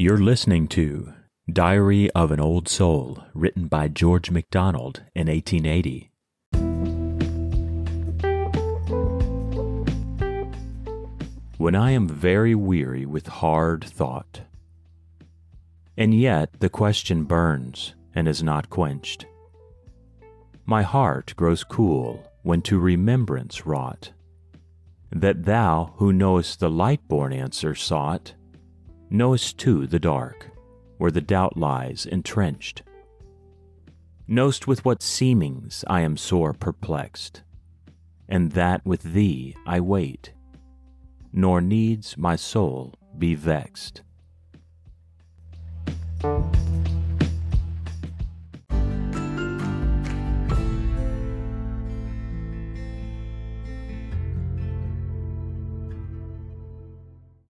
You're listening to Diary of an Old Soul, written by George MacDonald in 1880. When I am very weary with hard thought, and yet the question burns and is not quenched. My heart grows cool when to remembrance wrought, that thou who knowest the light born answer sought, knowest too the dark, where the doubt lies entrenched. Knowst with what seemings I am sore perplexed, and that with thee I wait, nor needs my soul be vexed.